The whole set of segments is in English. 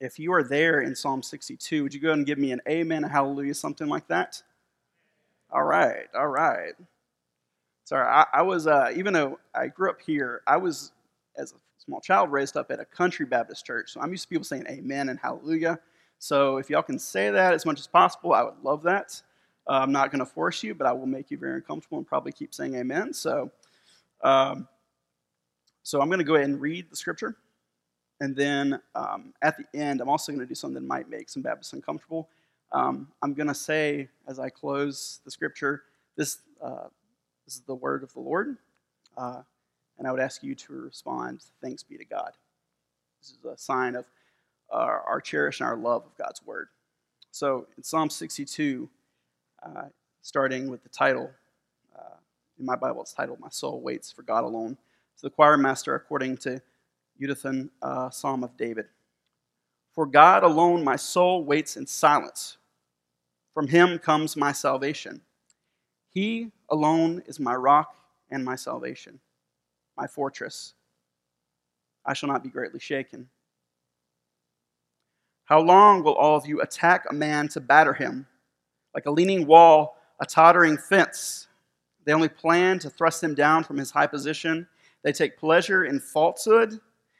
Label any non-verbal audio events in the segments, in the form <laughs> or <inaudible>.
if you are there in Psalm 62, would you go ahead and give me an amen, a hallelujah, something like that? All right, all right. Sorry, I, I was, uh, even though I grew up here, I was, as a small child, raised up at a country Baptist church. So I'm used to people saying amen and hallelujah. So if y'all can say that as much as possible, I would love that. Uh, I'm not going to force you, but I will make you very uncomfortable and probably keep saying amen. So, um, so I'm going to go ahead and read the scripture. And then um, at the end, I'm also going to do something that might make some Baptists uncomfortable. Um, I'm going to say, as I close the scripture, this, uh, this is the word of the Lord. Uh, and I would ask you to respond, Thanks be to God. This is a sign of our, our cherish and our love of God's word. So in Psalm 62, uh, starting with the title, uh, in my Bible it's titled, My Soul Waits for God Alone. So the choir master, according to Yuduthan, uh, Psalm of David. For God alone my soul waits in silence. From him comes my salvation. He alone is my rock and my salvation, my fortress. I shall not be greatly shaken. How long will all of you attack a man to batter him? Like a leaning wall, a tottering fence. They only plan to thrust him down from his high position. They take pleasure in falsehood.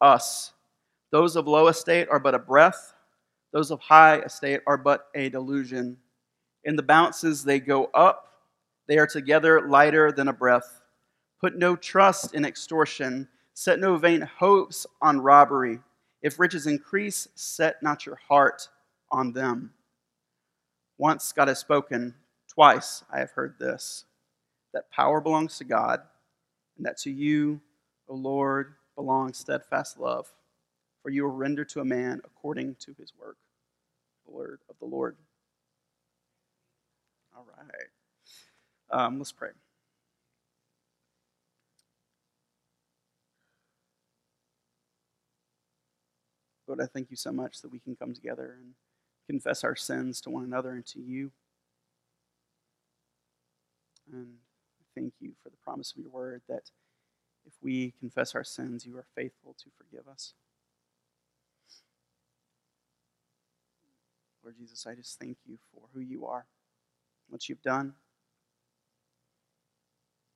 us. Those of low estate are but a breath, those of high estate are but a delusion. In the bounces they go up, they are together lighter than a breath. Put no trust in extortion, set no vain hopes on robbery. If riches increase, set not your heart on them. Once God has spoken, twice I have heard this that power belongs to God, and that to you, O Lord, belongs steadfast love, for you will render to a man according to his work. The word of the Lord. All right. Um, let's pray. Lord, I thank you so much that we can come together and confess our sins to one another and to you. And thank you for the promise of your word that if we confess our sins, you are faithful to forgive us. Lord Jesus, I just thank you for who you are, what you've done.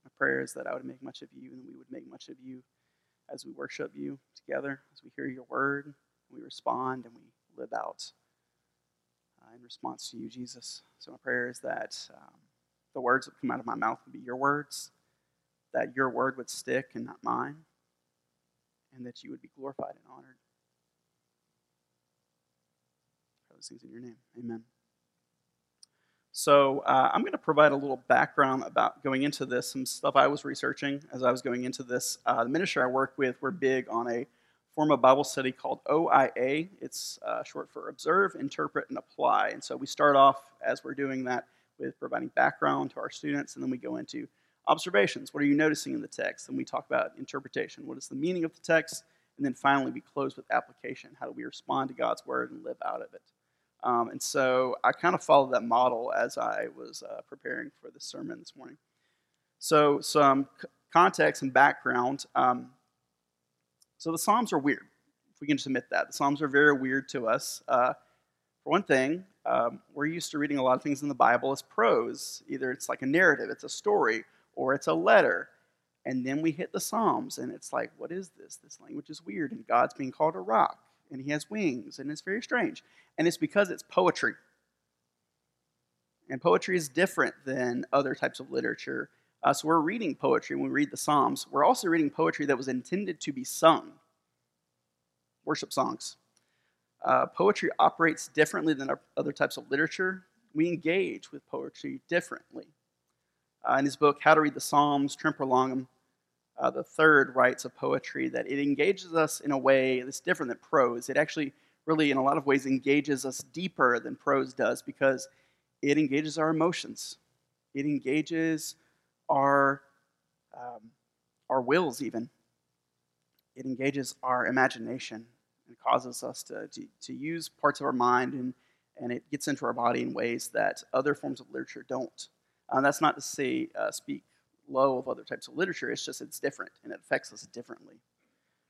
My prayer is that I would make much of you and we would make much of you as we worship you together, as we hear your word, we respond and we live out uh, in response to you, Jesus. So my prayer is that um, the words that come out of my mouth would be your words that your word would stick and not mine, and that you would be glorified and honored. those things in your name. Amen. So uh, I'm going to provide a little background about going into this, some stuff I was researching as I was going into this. Uh, the ministry I work with, we're big on a form of Bible study called OIA. It's uh, short for Observe, Interpret, and Apply. And so we start off as we're doing that with providing background to our students, and then we go into observations. What are you noticing in the text? And we talk about interpretation. What is the meaning of the text? And then finally, we close with application. How do we respond to God's word and live out of it? Um, and so I kind of followed that model as I was uh, preparing for the sermon this morning. So, some c- context and background. Um, so, the Psalms are weird, if we can just admit that. The Psalms are very weird to us. Uh, for one thing, um, we're used to reading a lot of things in the Bible as prose. Either it's like a narrative, it's a story, or it's a letter. And then we hit the Psalms, and it's like, what is this? This language is weird, and God's being called a rock, and he has wings, and it's very strange. And it's because it's poetry. And poetry is different than other types of literature. Uh, so we're reading poetry when we read the Psalms. We're also reading poetry that was intended to be sung worship songs. Uh, poetry operates differently than other types of literature. We engage with poetry differently. Uh, in his book, How to Read the Psalms, Tremper Longman, uh, the third writes of poetry that it engages us in a way that's different than prose. It actually really, in a lot of ways, engages us deeper than prose does because it engages our emotions. It engages our, um, our wills, even. It engages our imagination and causes us to, to, to use parts of our mind and, and it gets into our body in ways that other forms of literature don't. Uh, that's not to say uh, speak low of other types of literature, it's just it's different and it affects us differently.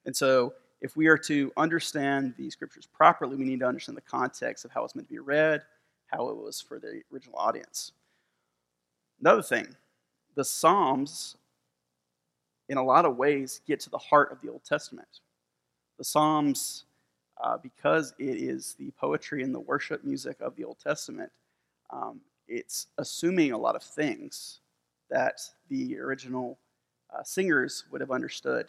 And so, if we are to understand the scriptures properly, we need to understand the context of how it's meant to be read, how it was for the original audience. Another thing, the Psalms, in a lot of ways, get to the heart of the Old Testament. The Psalms, uh, because it is the poetry and the worship music of the Old Testament, um, it's assuming a lot of things that the original uh, singers would have understood.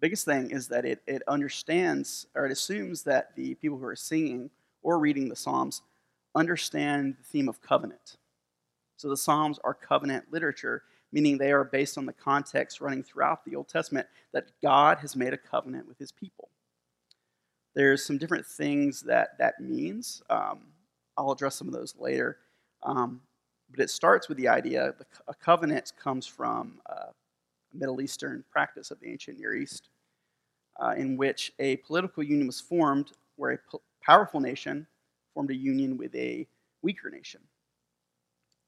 Biggest thing is that it, it understands or it assumes that the people who are singing or reading the Psalms understand the theme of covenant. So the Psalms are covenant literature, meaning they are based on the context running throughout the Old Testament that God has made a covenant with his people. There's some different things that that means. Um, I'll address some of those later. Um, but it starts with the idea a covenant comes from a Middle Eastern practice of the ancient Near East, uh, in which a political union was formed where a po- powerful nation formed a union with a weaker nation.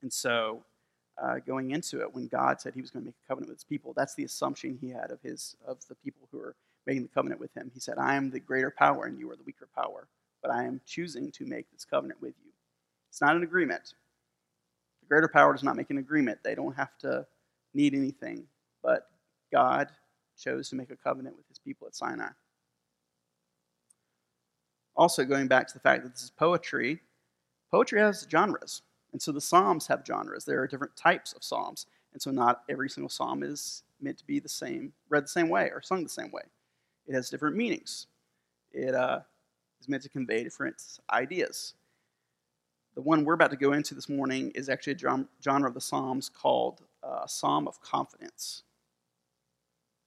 And so, uh, going into it, when God said He was going to make a covenant with His people, that's the assumption He had of His of the people who are making the covenant with Him. He said, "I am the greater power, and you are the weaker power, but I am choosing to make this covenant with you." It's not an agreement greater power does not make an agreement. They don't have to need anything. But God chose to make a covenant with his people at Sinai. Also, going back to the fact that this is poetry, poetry has genres. And so the Psalms have genres. There are different types of Psalms. And so not every single Psalm is meant to be the same, read the same way, or sung the same way. It has different meanings. It uh, is meant to convey different ideas. The one we're about to go into this morning is actually a genre of the Psalms called uh, Psalm of Confidence.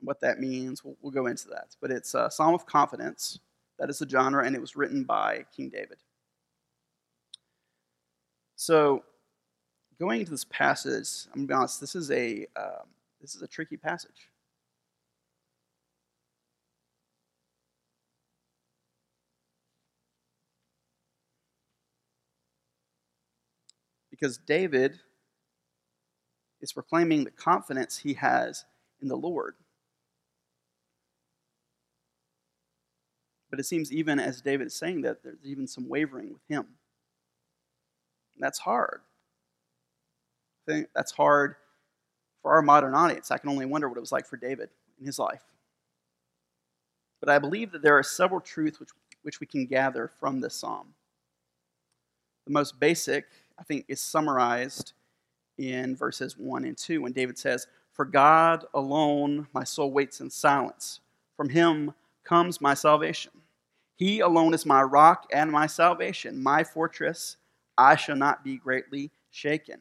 What that means, we'll, we'll go into that. But it's a Psalm of Confidence. That is the genre, and it was written by King David. So, going into this passage, I'm going to be honest, this is a, um, this is a tricky passage. Because David is proclaiming the confidence he has in the Lord. But it seems even as David is saying that, there's even some wavering with him. And that's hard. I think that's hard for our modern audience. I can only wonder what it was like for David in his life. But I believe that there are several truths which, which we can gather from this psalm. The most basic I think, is summarized in verses 1 and 2 when David says, For God alone my soul waits in silence. From him comes my salvation. He alone is my rock and my salvation, my fortress. I shall not be greatly shaken.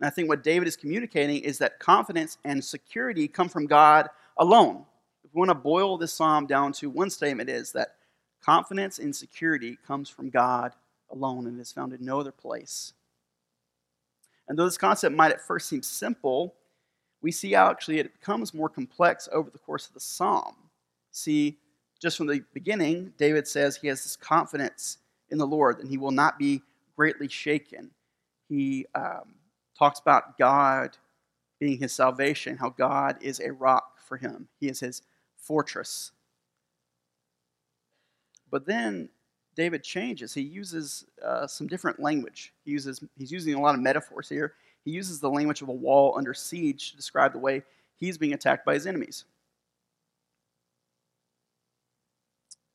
And I think what David is communicating is that confidence and security come from God alone. If we want to boil this psalm down to one statement, is that confidence and security comes from God alone and is found in no other place. And though this concept might at first seem simple, we see how actually it becomes more complex over the course of the psalm. See, just from the beginning, David says he has this confidence in the Lord and he will not be greatly shaken. He um, talks about God being his salvation, how God is a rock for him, he is his fortress. But then David changes. He uses uh, some different language. He uses, he's using a lot of metaphors here. He uses the language of a wall under siege to describe the way he's being attacked by his enemies.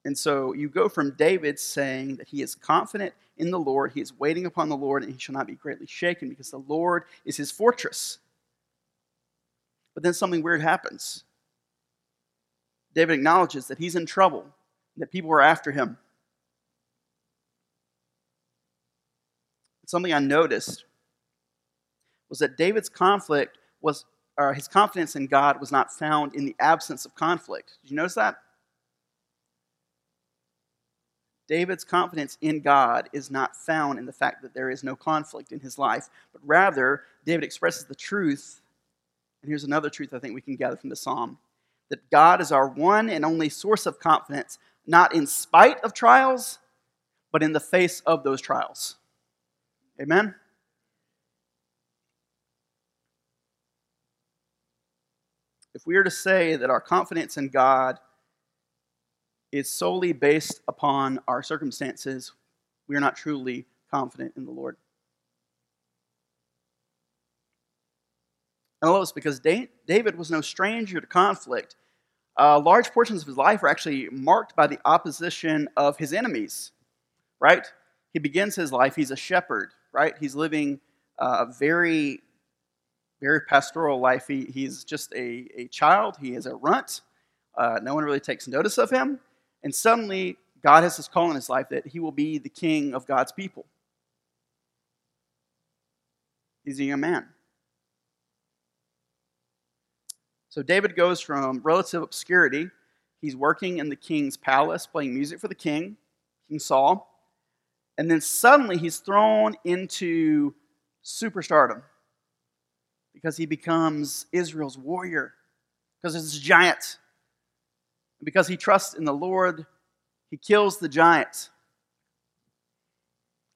And so you go from David saying that he is confident in the Lord, he is waiting upon the Lord, and he shall not be greatly shaken because the Lord is his fortress. But then something weird happens. David acknowledges that he's in trouble, that people are after him. Something I noticed was that David's conflict was, or his confidence in God was not found in the absence of conflict. Did you notice that? David's confidence in God is not found in the fact that there is no conflict in his life, but rather, David expresses the truth. And here's another truth I think we can gather from the psalm that God is our one and only source of confidence, not in spite of trials, but in the face of those trials. Amen? If we are to say that our confidence in God is solely based upon our circumstances, we are not truly confident in the Lord. And I love this because David was no stranger to conflict. Uh, large portions of his life are actually marked by the opposition of his enemies, right? He begins his life, he's a shepherd, right? He's living a very, very pastoral life. He, he's just a, a child, he is a runt. Uh, no one really takes notice of him. And suddenly, God has this call in his life that he will be the king of God's people. He's a young man. So David goes from relative obscurity. He's working in the king's palace, playing music for the king, King Saul. And then suddenly he's thrown into superstardom because he becomes Israel's warrior, because he's this giant. Because he trusts in the Lord, he kills the giant.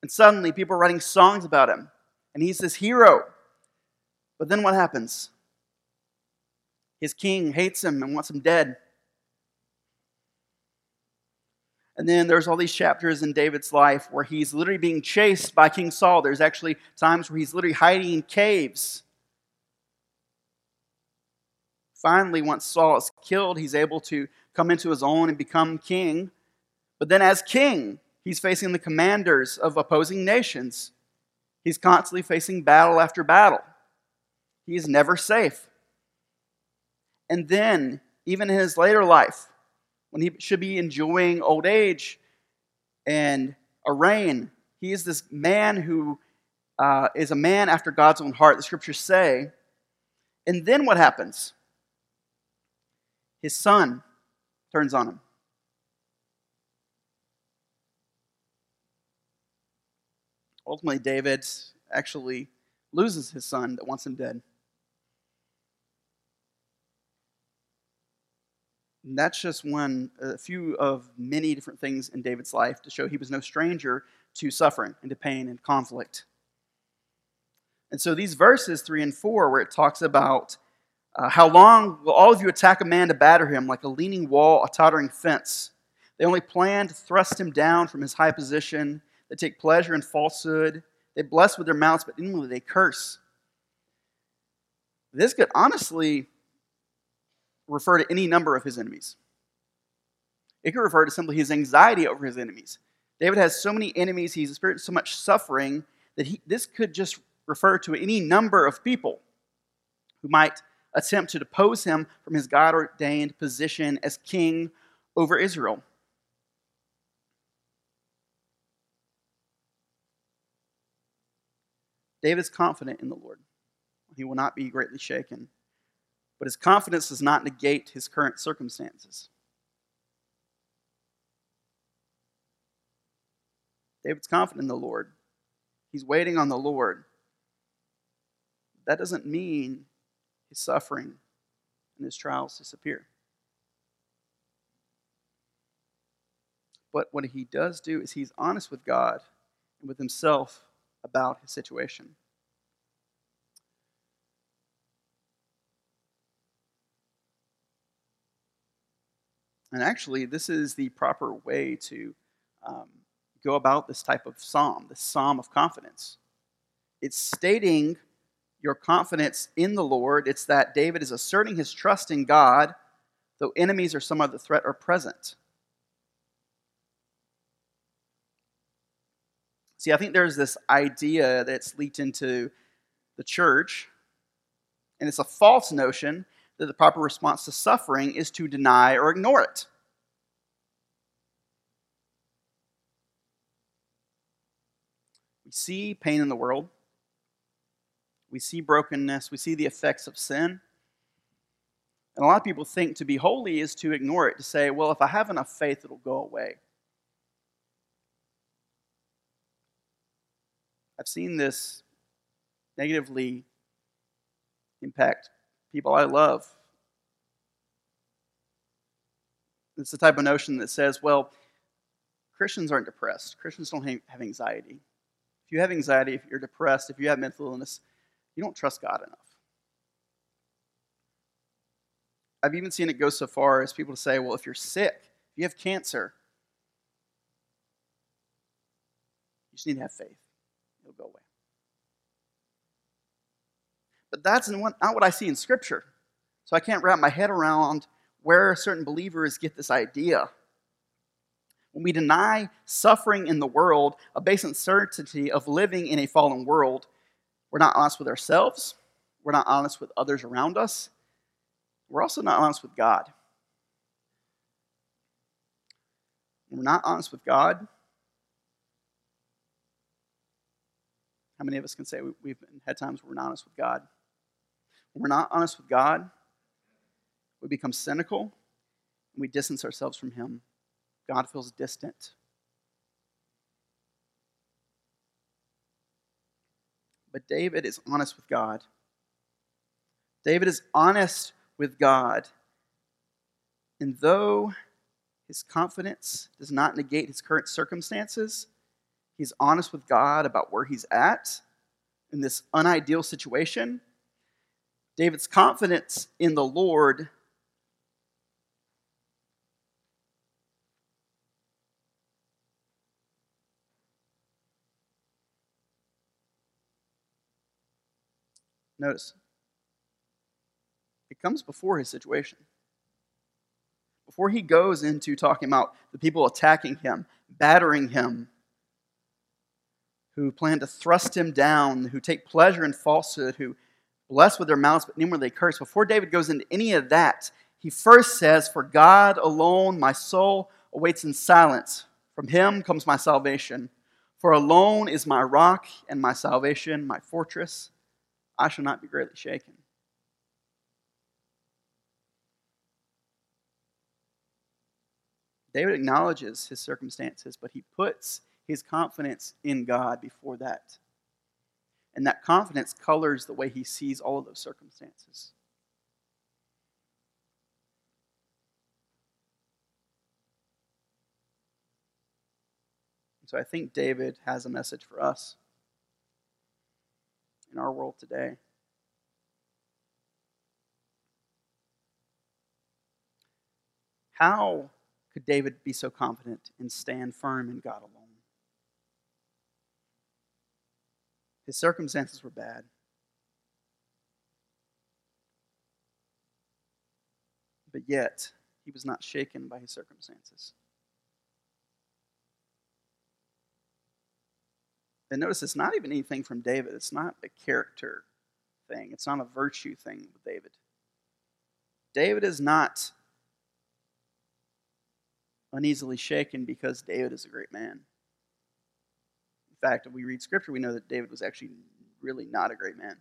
And suddenly people are writing songs about him, and he's this hero. But then what happens? His king hates him and wants him dead. And then there's all these chapters in David's life where he's literally being chased by King Saul. There's actually times where he's literally hiding in caves. Finally, once Saul is killed, he's able to come into his own and become king. But then, as king, he's facing the commanders of opposing nations. He's constantly facing battle after battle. He is never safe. And then, even in his later life, when he should be enjoying old age and a reign, he is this man who uh, is a man after God's own heart, the scriptures say. And then what happens? His son turns on him. Ultimately, David actually loses his son that wants him dead. And that's just one, a few of many different things in David's life to show he was no stranger to suffering and to pain and conflict. And so these verses, 3 and 4, where it talks about uh, how long will all of you attack a man to batter him like a leaning wall, a tottering fence? They only plan to thrust him down from his high position. They take pleasure in falsehood. They bless with their mouths, but inwardly they curse. This could honestly refer to any number of his enemies. It could refer to simply his anxiety over his enemies. David has so many enemies, he's experienced so much suffering that he, this could just refer to any number of people who might attempt to depose him from his God ordained position as king over Israel. David is confident in the Lord. He will not be greatly shaken but his confidence does not negate his current circumstances. David's confident in the Lord. He's waiting on the Lord. That doesn't mean his suffering and his trials disappear. But what he does do is he's honest with God and with himself about his situation. And actually, this is the proper way to um, go about this type of psalm, the psalm of confidence. It's stating your confidence in the Lord. It's that David is asserting his trust in God, though enemies or some other threat are present. See, I think there's this idea that's leaked into the church, and it's a false notion that the proper response to suffering is to deny or ignore it. We see pain in the world, we see brokenness, we see the effects of sin. And a lot of people think to be holy is to ignore it, to say, well, if I have enough faith, it'll go away. I've seen this negatively impact people I love. It's the type of notion that says, well, Christians aren't depressed. Christians don't have anxiety. If you have anxiety, if you're depressed, if you have mental illness, you don't trust God enough. I've even seen it go so far as people to say, well, if you're sick, if you have cancer, you just need to have faith. It'll go away. But that's not what I see in Scripture. So I can't wrap my head around where certain believers get this idea. When we deny suffering in the world, a base uncertainty of living in a fallen world, we're not honest with ourselves, we're not honest with others around us, we're also not honest with God. When we're not honest with God, how many of us can say we've had times where we're not honest with God? We're not honest with God, we become cynical and we distance ourselves from Him. God feels distant. But David is honest with God. David is honest with God. And though his confidence does not negate his current circumstances, he's honest with God about where he's at in this unideal situation. David's confidence in the Lord Notice, it comes before his situation. Before he goes into talking about the people attacking him, battering him, who plan to thrust him down, who take pleasure in falsehood, who bless with their mouths but inwardly they curse. Before David goes into any of that, he first says, For God alone my soul awaits in silence. From him comes my salvation. For alone is my rock and my salvation, my fortress. I shall not be greatly shaken. David acknowledges his circumstances, but he puts his confidence in God before that. And that confidence colors the way he sees all of those circumstances. so I think David has a message for us in our world today. How could David be so confident and stand firm in God alone? His circumstances were bad. But yet, he was not shaken by his circumstances. And notice it's not even anything from David. It's not a character thing, it's not a virtue thing with David. David is not uneasily shaken because David is a great man. Fact, if we read scripture, we know that David was actually really not a great man.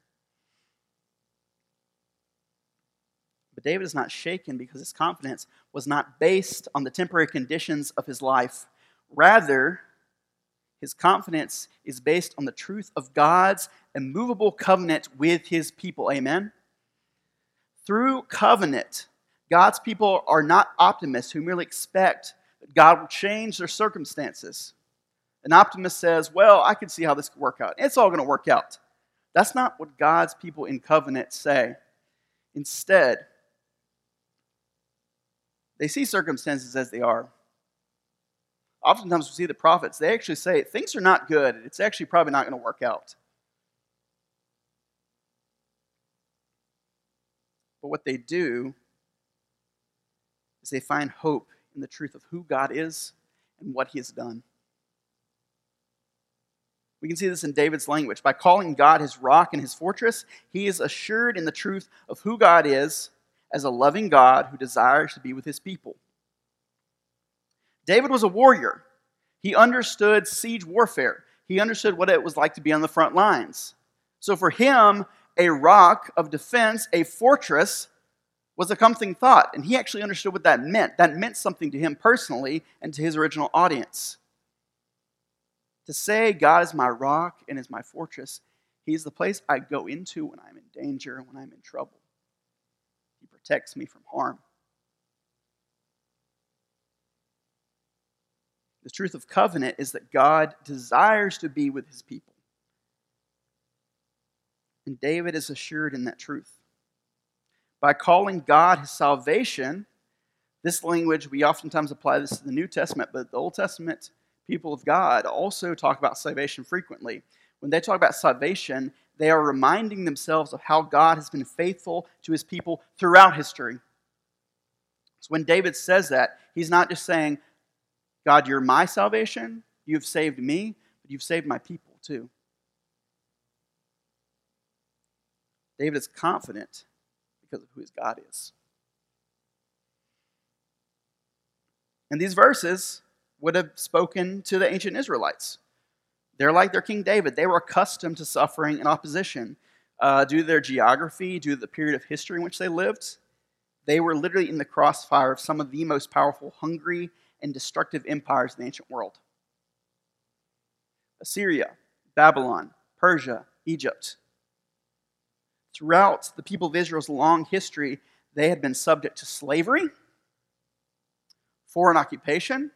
But David is not shaken because his confidence was not based on the temporary conditions of his life. Rather, his confidence is based on the truth of God's immovable covenant with his people. Amen? Through covenant, God's people are not optimists who merely expect that God will change their circumstances. An optimist says, Well, I can see how this could work out. It's all going to work out. That's not what God's people in covenant say. Instead, they see circumstances as they are oftentimes we see the prophets, they actually say things are not good. It's actually probably not going to work out. But what they do is they find hope in the truth of who God is and what he has done. We can see this in David's language. By calling God his rock and his fortress, he is assured in the truth of who God is as a loving God who desires to be with his people. David was a warrior. He understood siege warfare, he understood what it was like to be on the front lines. So for him, a rock of defense, a fortress, was a comforting thought. And he actually understood what that meant. That meant something to him personally and to his original audience. To say God is my rock and is my fortress, He's the place I go into when I'm in danger and when I'm in trouble. He protects me from harm. The truth of covenant is that God desires to be with his people. And David is assured in that truth. By calling God his salvation, this language, we oftentimes apply this to the New Testament, but the Old Testament people of God also talk about salvation frequently. When they talk about salvation, they are reminding themselves of how God has been faithful to his people throughout history. So when David says that, he's not just saying, God, you're my salvation, you've saved me, but you've saved my people too. David is confident because of who his God is. And these verses would have spoken to the ancient Israelites. They're like their King David. They were accustomed to suffering and opposition uh, due to their geography, due to the period of history in which they lived. They were literally in the crossfire of some of the most powerful, hungry, and destructive empires in the ancient world Assyria, Babylon, Persia, Egypt. Throughout the people of Israel's long history, they had been subject to slavery, foreign occupation,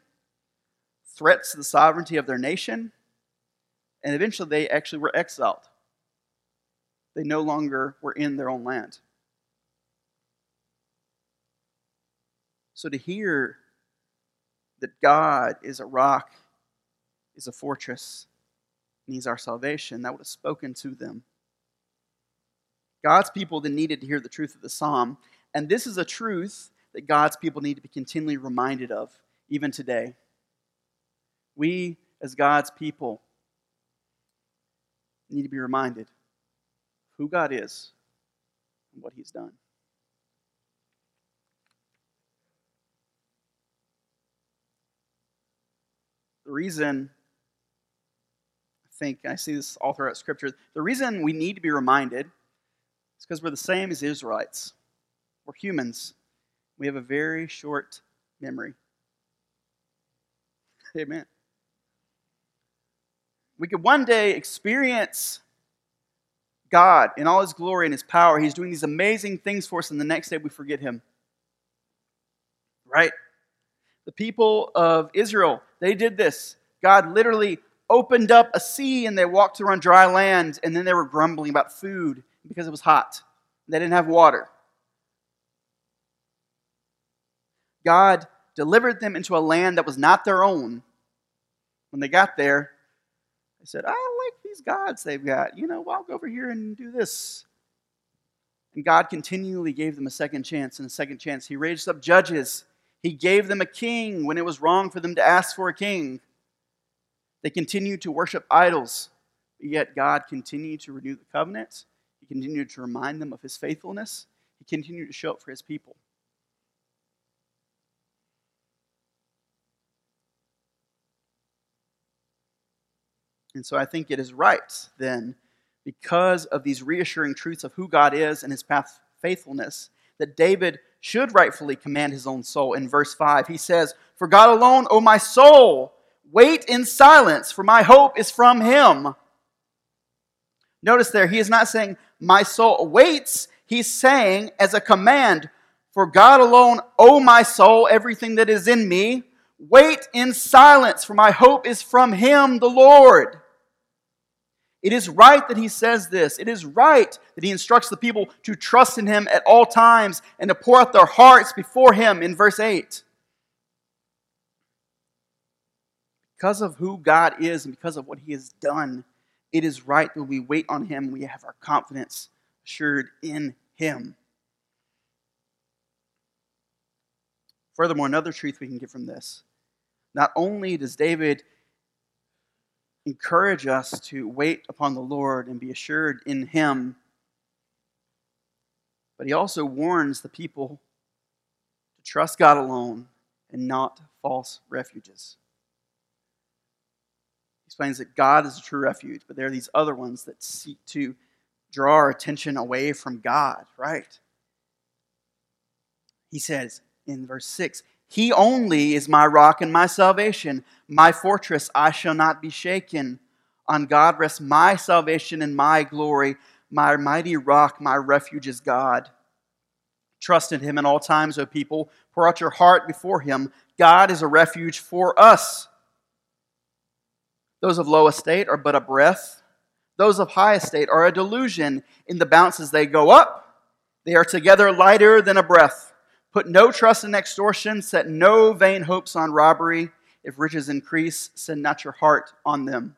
threats to the sovereignty of their nation, and eventually they actually were exiled. They no longer were in their own land. So to hear that God is a rock, is a fortress, and He's our salvation, that would have spoken to them. God's people then needed to hear the truth of the psalm, and this is a truth that God's people need to be continually reminded of, even today. We, as God's people, need to be reminded who God is and what He's done. The reason, I think, I see this all throughout Scripture, the reason we need to be reminded is because we're the same as Israelites. We're humans. We have a very short memory. <laughs> Amen. We could one day experience God in all his glory and his power. He's doing these amazing things for us, and the next day we forget him. Right? The people of Israel, they did this. God literally opened up a sea and they walked on dry land, and then they were grumbling about food because it was hot. They didn't have water. God delivered them into a land that was not their own. When they got there, they said, I like these gods they've got. You know, go over here and do this. And God continually gave them a second chance and a second chance. He raised up judges he gave them a king when it was wrong for them to ask for a king. They continued to worship idols, yet God continued to renew the covenant. He continued to remind them of his faithfulness. He continued to show up for his people. And so I think it is right then, because of these reassuring truths of who God is and his path faithfulness, that David should rightfully command his own soul. In verse 5, he says, For God alone, O my soul, wait in silence, for my hope is from him. Notice there, he is not saying, My soul awaits. He's saying, as a command, For God alone, O my soul, everything that is in me, wait in silence, for my hope is from him, the Lord. It is right that he says this. It is right that he instructs the people to trust in him at all times and to pour out their hearts before him in verse 8. Because of who God is and because of what he has done, it is right that we wait on him. We have our confidence assured in him. Furthermore, another truth we can get from this not only does David encourage us to wait upon the Lord and be assured in Him. But He also warns the people to trust God alone and not false refuges. He explains that God is a true refuge, but there are these other ones that seek to draw our attention away from God, right? He says, in verse 6 He only is my rock and my salvation, my fortress, I shall not be shaken. On God rests my salvation and my glory. My mighty rock, my refuge is God. Trust in him in all times, O people. Pour out your heart before him. God is a refuge for us. Those of low estate are but a breath. Those of high estate are a delusion. In the bounces they go up, they are together lighter than a breath. Put no trust in extortion, set no vain hopes on robbery. If riches increase, send not your heart on them.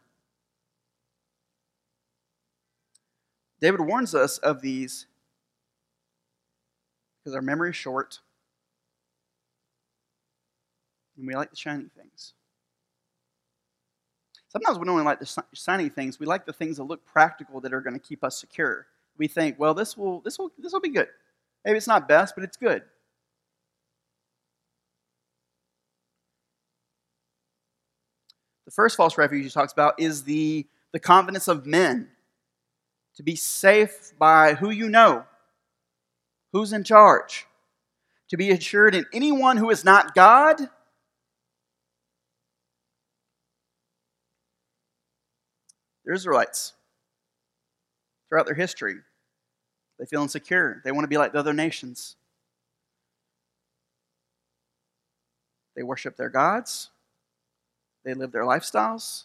David warns us of these because our memory is short and we like the shiny things. Sometimes we don't only like the shiny things. We like the things that look practical that are going to keep us secure. We think, well, this will, this will, this will be good. Maybe it's not best, but it's good. First false refuge he talks about is the, the confidence of men. To be safe by who you know, who's in charge. To be assured in anyone who is not God. The Israelites, throughout their history, they feel insecure. They want to be like the other nations. They worship their gods. They live their lifestyles.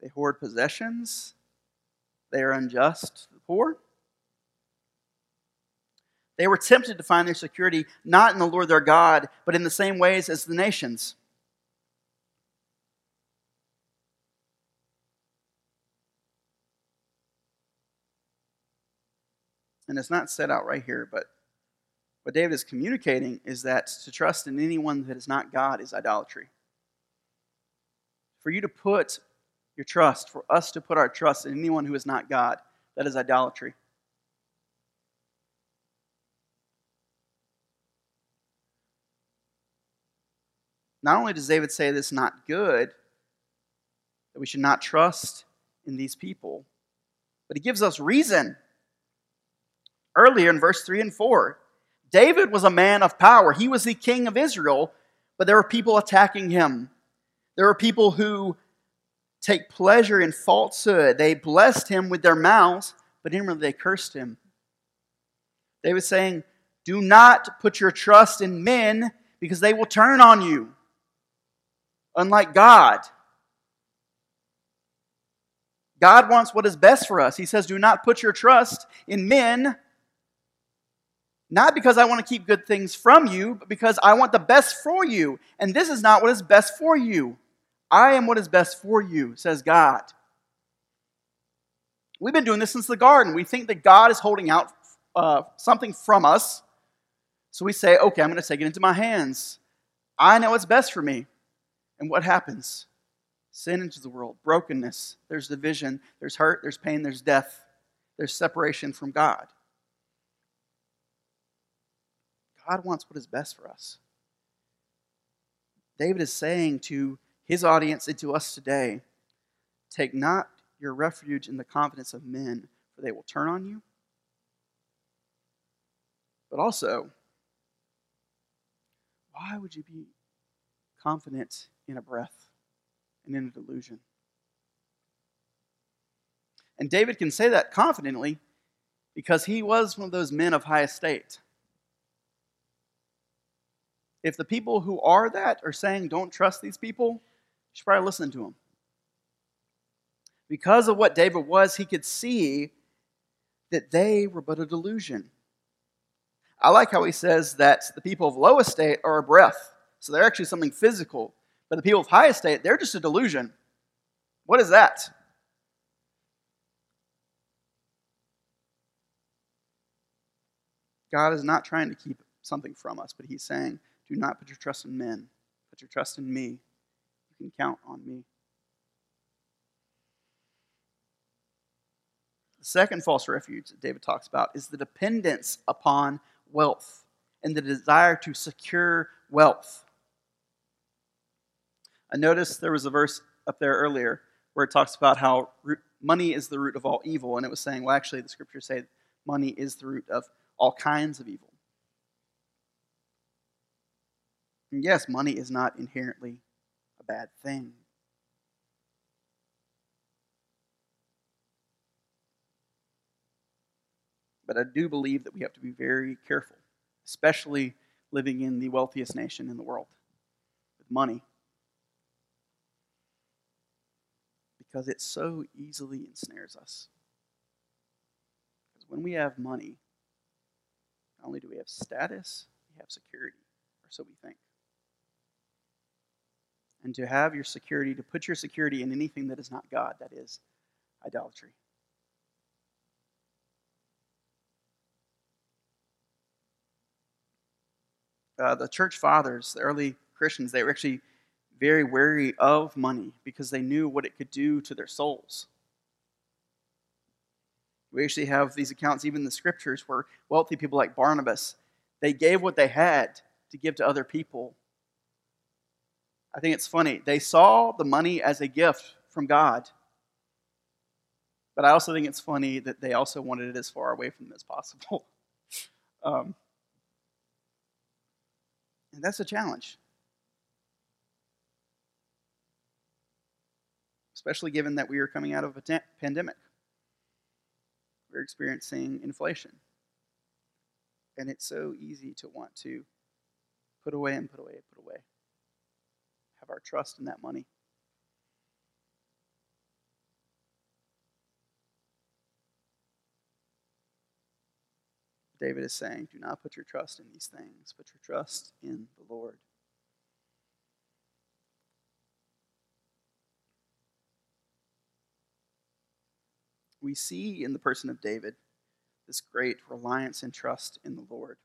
They hoard possessions. They are unjust to the poor. They were tempted to find their security not in the Lord their God, but in the same ways as the nations. And it's not set out right here, but what David is communicating is that to trust in anyone that is not God is idolatry. For you to put your trust, for us to put our trust in anyone who is not God, that is idolatry. Not only does David say this not good, that we should not trust in these people, but he gives us reason. Earlier in verse 3 and 4, David was a man of power. He was the king of Israel, but there were people attacking him. There were people who take pleasure in falsehood. They blessed him with their mouths, but inwardly they cursed him. David saying, Do not put your trust in men because they will turn on you, unlike God. God wants what is best for us. He says, Do not put your trust in men not because I want to keep good things from you, but because I want the best for you. And this is not what is best for you. I am what is best for you, says God. We've been doing this since the garden. We think that God is holding out uh, something from us. So we say, okay, I'm going to take it into my hands. I know what's best for me. And what happens? Sin into the world, brokenness, there's division, there's hurt, there's pain, there's death, there's separation from God. God wants what is best for us. David is saying to his audience and to us today take not your refuge in the confidence of men, for they will turn on you. But also, why would you be confident in a breath and in a delusion? And David can say that confidently because he was one of those men of high estate. If the people who are that are saying, don't trust these people, you should probably listen to them. Because of what David was, he could see that they were but a delusion. I like how he says that the people of low estate are a breath. So they're actually something physical. But the people of high estate, they're just a delusion. What is that? God is not trying to keep something from us, but he's saying, do not put your trust in men. Put your trust in me. You can count on me. The second false refuge that David talks about is the dependence upon wealth and the desire to secure wealth. I noticed there was a verse up there earlier where it talks about how money is the root of all evil, and it was saying, well, actually, the scriptures say money is the root of all kinds of evil. And yes, money is not inherently a bad thing. But I do believe that we have to be very careful, especially living in the wealthiest nation in the world with money. Because it so easily ensnares us. Because when we have money, not only do we have status, we have security, or so we think. And to have your security, to put your security in anything that is not God, that is idolatry. Uh, the church fathers, the early Christians, they were actually very wary of money because they knew what it could do to their souls. We actually have these accounts, even in the scriptures, where wealthy people like Barnabas, they gave what they had to give to other people. I think it's funny. They saw the money as a gift from God. But I also think it's funny that they also wanted it as far away from them as possible. <laughs> um, and that's a challenge. Especially given that we are coming out of a pandemic. We're experiencing inflation. And it's so easy to want to put away and put away and put away. Have our trust in that money. David is saying, do not put your trust in these things, put your trust in the Lord. We see in the person of David this great reliance and trust in the Lord.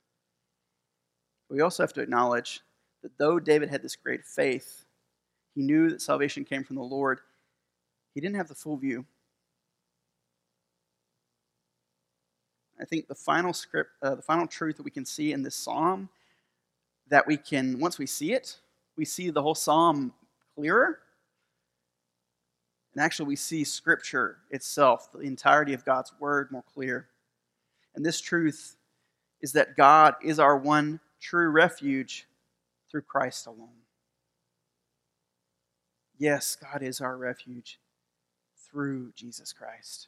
We also have to acknowledge that though David had this great faith, he knew that salvation came from the Lord, he didn't have the full view. I think the final script, uh, the final truth that we can see in this psalm, that we can, once we see it, we see the whole psalm clearer. And actually, we see scripture itself, the entirety of God's word, more clear. And this truth is that God is our one true refuge through Christ alone. Yes, God is our refuge through Jesus Christ.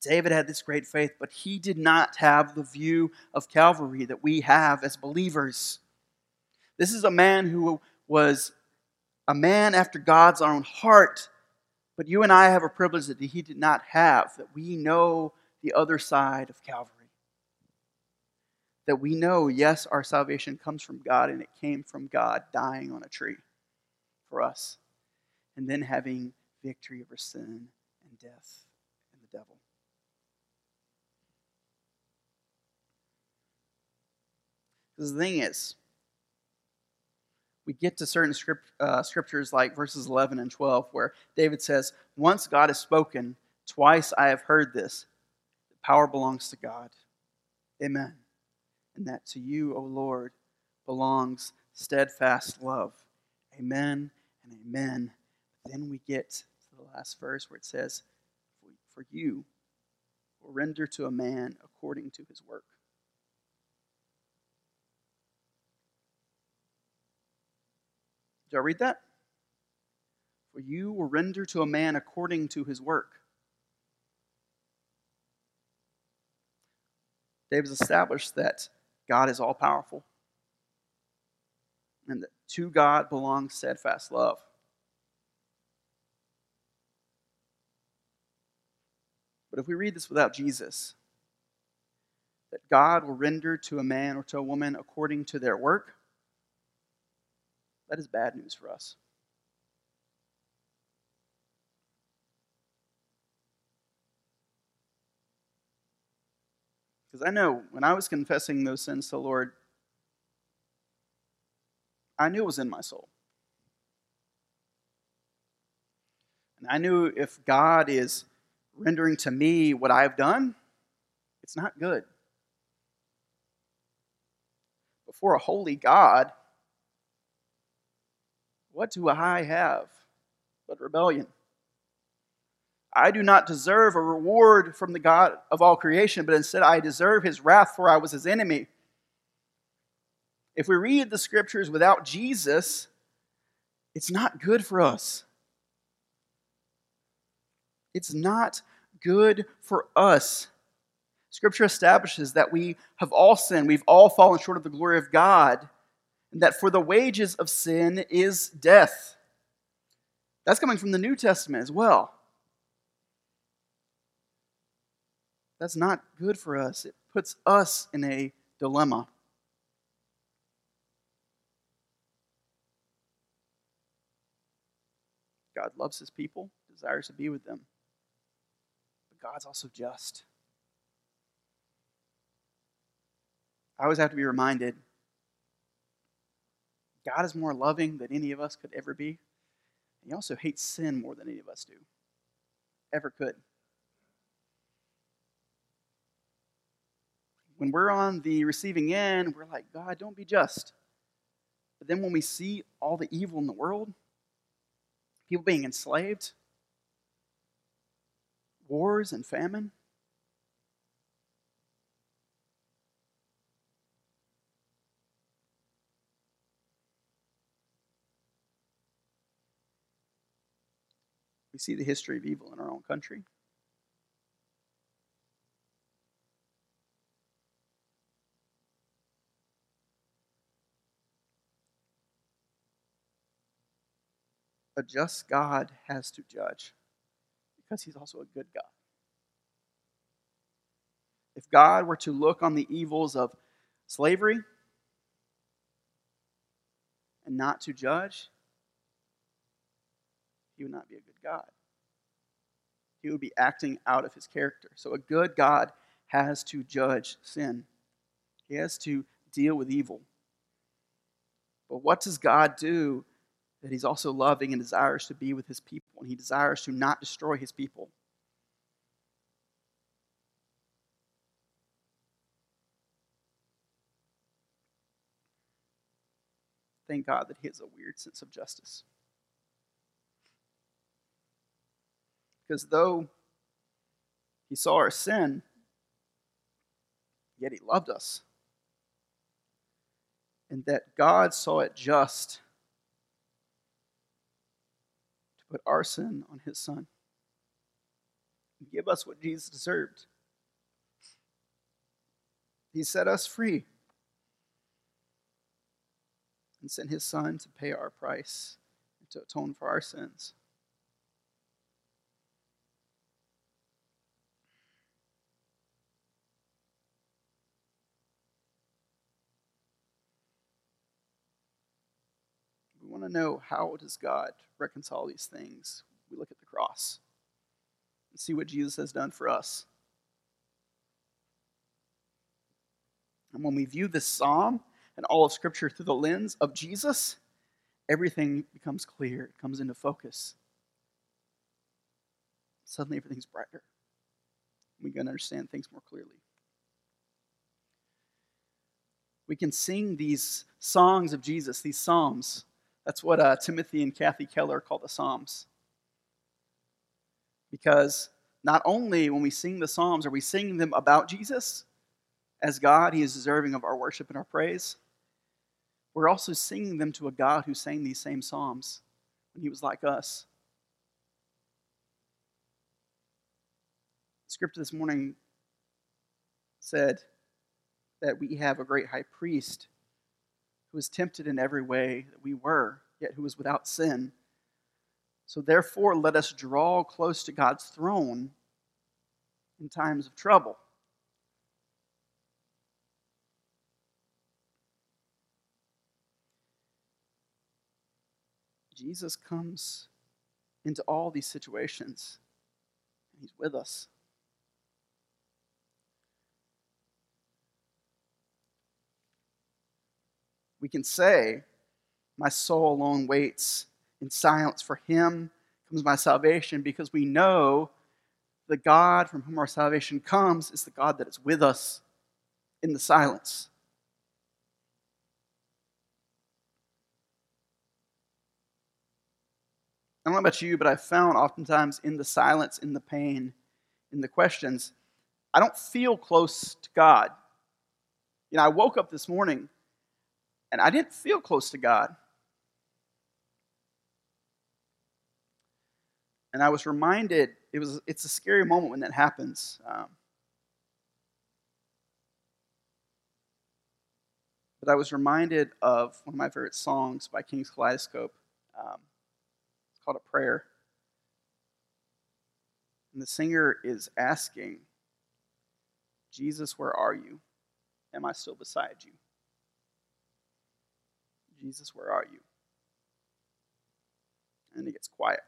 David had this great faith, but he did not have the view of Calvary that we have as believers. This is a man who was a man after God's own heart, but you and I have a privilege that he did not have, that we know the other side of Calvary. That we know, yes, our salvation comes from God, and it came from God dying on a tree for us, and then having victory over sin and death and the devil. Because the thing is, we get to certain script, uh, scriptures like verses 11 and 12 where David says, Once God has spoken, twice I have heard this. The power belongs to God. Amen. And that to you, O Lord, belongs steadfast love. Amen and amen. Then we get to the last verse where it says, For you will render to a man according to his work. Did I read that? For you will render to a man according to his work. David's established that God is all powerful and that to God belongs steadfast love. But if we read this without Jesus, that God will render to a man or to a woman according to their work, that is bad news for us. Because I know when I was confessing those sins to the Lord, I knew it was in my soul. And I knew if God is rendering to me what I've done, it's not good. Before a holy God, what do I have but rebellion? I do not deserve a reward from the God of all creation, but instead I deserve his wrath, for I was his enemy. If we read the scriptures without Jesus, it's not good for us. It's not good for us. Scripture establishes that we have all sinned, we've all fallen short of the glory of God, and that for the wages of sin is death. That's coming from the New Testament as well. That's not good for us. It puts us in a dilemma. God loves his people, desires to be with them. But God's also just. I always have to be reminded God is more loving than any of us could ever be. He also hates sin more than any of us do, ever could. When we're on the receiving end, we're like, God, don't be just. But then when we see all the evil in the world, people being enslaved, wars and famine, We see the history of evil in our own country. A just God has to judge because he's also a good God. If God were to look on the evils of slavery and not to judge, he would not be a good God. He would be acting out of his character. So a good God has to judge sin, he has to deal with evil. But what does God do that he's also loving and desires to be with his people, and he desires to not destroy his people? Thank God that he has a weird sense of justice. Because though he saw our sin, yet he loved us. And that God saw it just to put our sin on his son and give us what Jesus deserved. He set us free and sent his son to pay our price and to atone for our sins. Want to know how does God reconcile these things, we look at the cross and see what Jesus has done for us. And when we view this psalm and all of Scripture through the lens of Jesus, everything becomes clear, it comes into focus. Suddenly, everything's brighter. We can understand things more clearly. We can sing these songs of Jesus, these psalms, that's what uh, Timothy and Kathy Keller call the Psalms. Because not only when we sing the Psalms are we singing them about Jesus as God, He is deserving of our worship and our praise, we're also singing them to a God who sang these same Psalms when He was like us. scripture this morning said that we have a great high priest who was tempted in every way that we were, yet who was without sin. So therefore, let us draw close to God's throne in times of trouble. Jesus comes into all these situations, and He's with us. We can say, My soul alone waits in silence. For him comes my salvation, because we know the God from whom our salvation comes is the God that is with us in the silence. I don't know about you, but I've found oftentimes in the silence, in the pain, in the questions, I don't feel close to God. You know, I woke up this morning and I didn't feel close to God. And I was reminded, it was, it's a scary moment when that happens. Um, but I was reminded of one of my favorite songs by King's Kaleidoscope. Um, it's called A Prayer. And the singer is asking, Jesus, where are you? Am I still beside you? Jesus, where are you? And it gets quiet.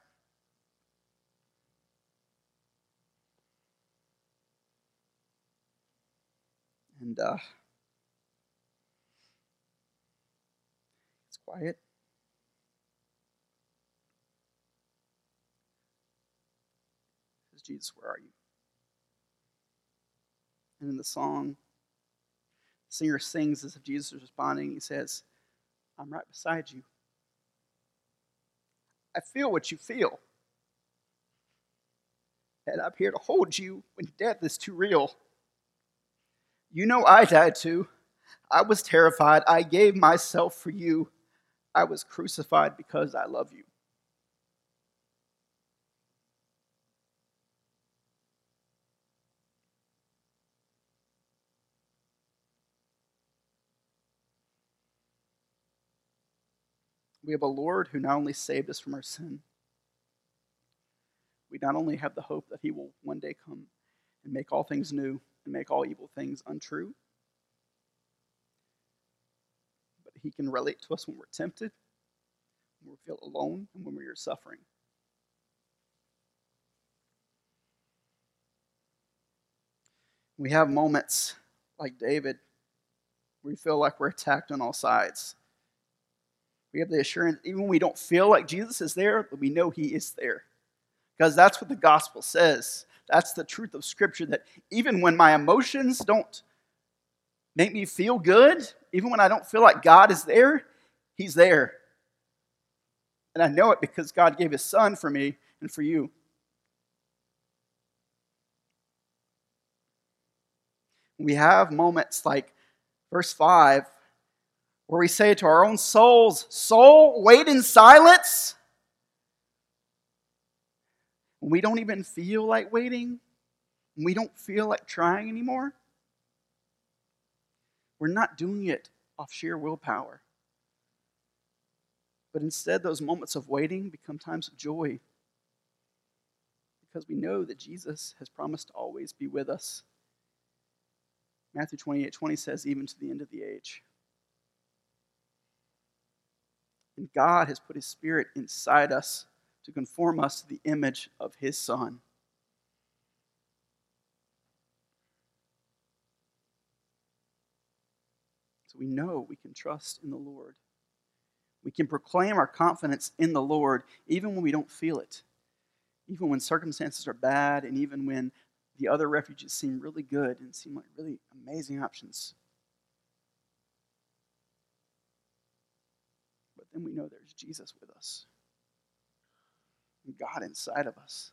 And uh, it's quiet. Says, Jesus, where are you? And in the song, the singer sings as if Jesus is responding. He says, I'm right beside you. I feel what you feel. And I'm here to hold you when death is too real. You know I died too. I was terrified. I gave myself for you. I was crucified because I love you. We have a Lord who not only saved us from our sin, we not only have the hope that He will one day come and make all things new and make all evil things untrue, but He can relate to us when we're tempted, when we feel alone, and when we are suffering. We have moments like David where we feel like we're attacked on all sides. We have the assurance, even when we don't feel like Jesus is there, but we know He is there. Because that's what the gospel says. That's the truth of Scripture that even when my emotions don't make me feel good, even when I don't feel like God is there, He's there. And I know it because God gave His Son for me and for you. We have moments like verse 5 where we say to our own souls, Soul, wait in silence. We don't even feel like waiting, we don't feel like trying anymore, we're not doing it off sheer willpower. But instead, those moments of waiting become times of joy because we know that Jesus has promised to always be with us. Matthew 28 20 says, even to the end of the age. And God has put His Spirit inside us to conform us to the image of His Son. So we know we can trust in the Lord. We can proclaim our confidence in the Lord even when we don't feel it, even when circumstances are bad, and even when the other refuges seem really good and seem like really amazing options. Then we know there's Jesus with us and God inside of us.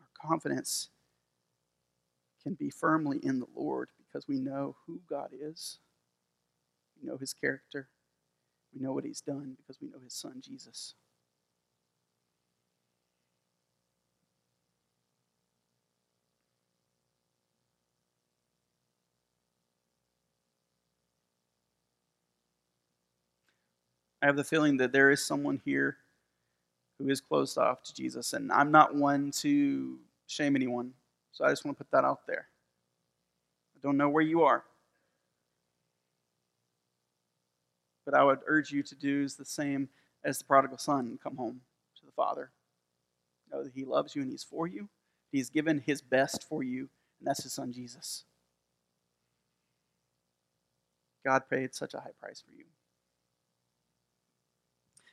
Our confidence can be firmly in the Lord because we know who God is, we know his character, we know what he's done because we know his son, Jesus. I have the feeling that there is someone here who is closed off to Jesus, and I'm not one to shame anyone, so I just want to put that out there. I don't know where you are, but I would urge you to do is the same as the prodigal son come home to the Father. Know that He loves you and He's for you. He's given His best for you, and that's His Son Jesus. God paid such a high price for you.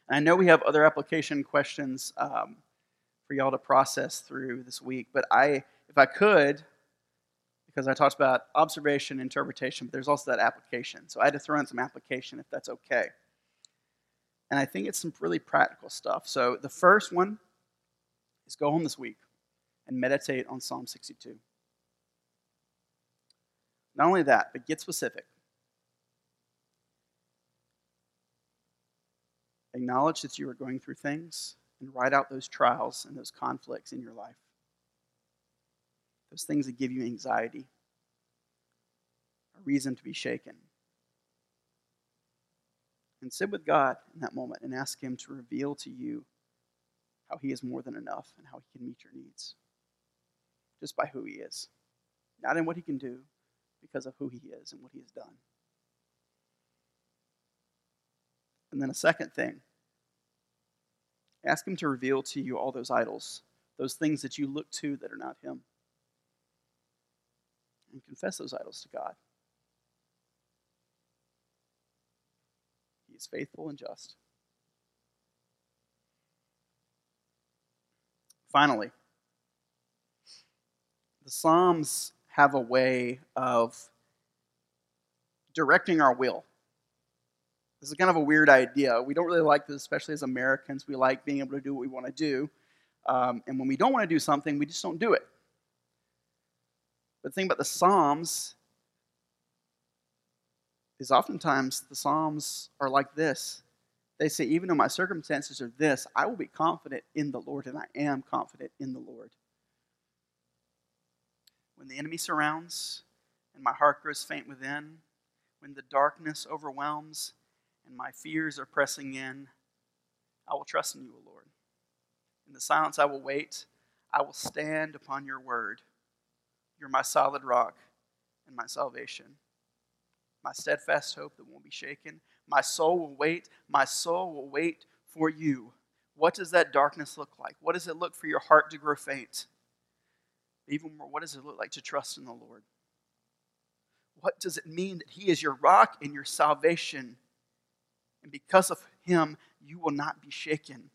I know we have other application questions um, for y'all to process through this week, but I, if I could, because I talked about observation, interpretation, but there's also that application. So I had to throw in some application if that's okay. And I think it's some really practical stuff. So the first one is go home this week and meditate on Psalm 62. Not only that, but get specific. Acknowledge that you are going through things and write out those trials and those conflicts in your life. Those things that give you anxiety, a reason to be shaken. And sit with God in that moment and ask Him to reveal to you how He is more than enough and how He can meet your needs just by who He is. Not in what He can do, because of who He is and what He has done. And then a second thing ask Him to reveal to you all those idols, those things that you look to that are not Him. And confess those idols to God. He is faithful and just. Finally, the Psalms have a way of directing our will. This is kind of a weird idea. We don't really like this, especially as Americans. We like being able to do what we want to do. Um, and when we don't want to do something, we just don't do it. But the thing about the Psalms is oftentimes the Psalms are like this. They say, even though my circumstances are this, I will be confident in the Lord, and I am confident in the Lord. When the enemy surrounds and my heart grows faint within, when the darkness overwhelms and my fears are pressing in, I will trust in you, O Lord. In the silence, I will wait. I will stand upon your word. You're my solid rock and my salvation, my steadfast hope that won't be shaken. My soul will wait. My soul will wait for you. What does that darkness look like? What does it look for your heart to grow faint? Even more, what does it look like to trust in the Lord? What does it mean that He is your rock and your salvation? And because of Him, you will not be shaken.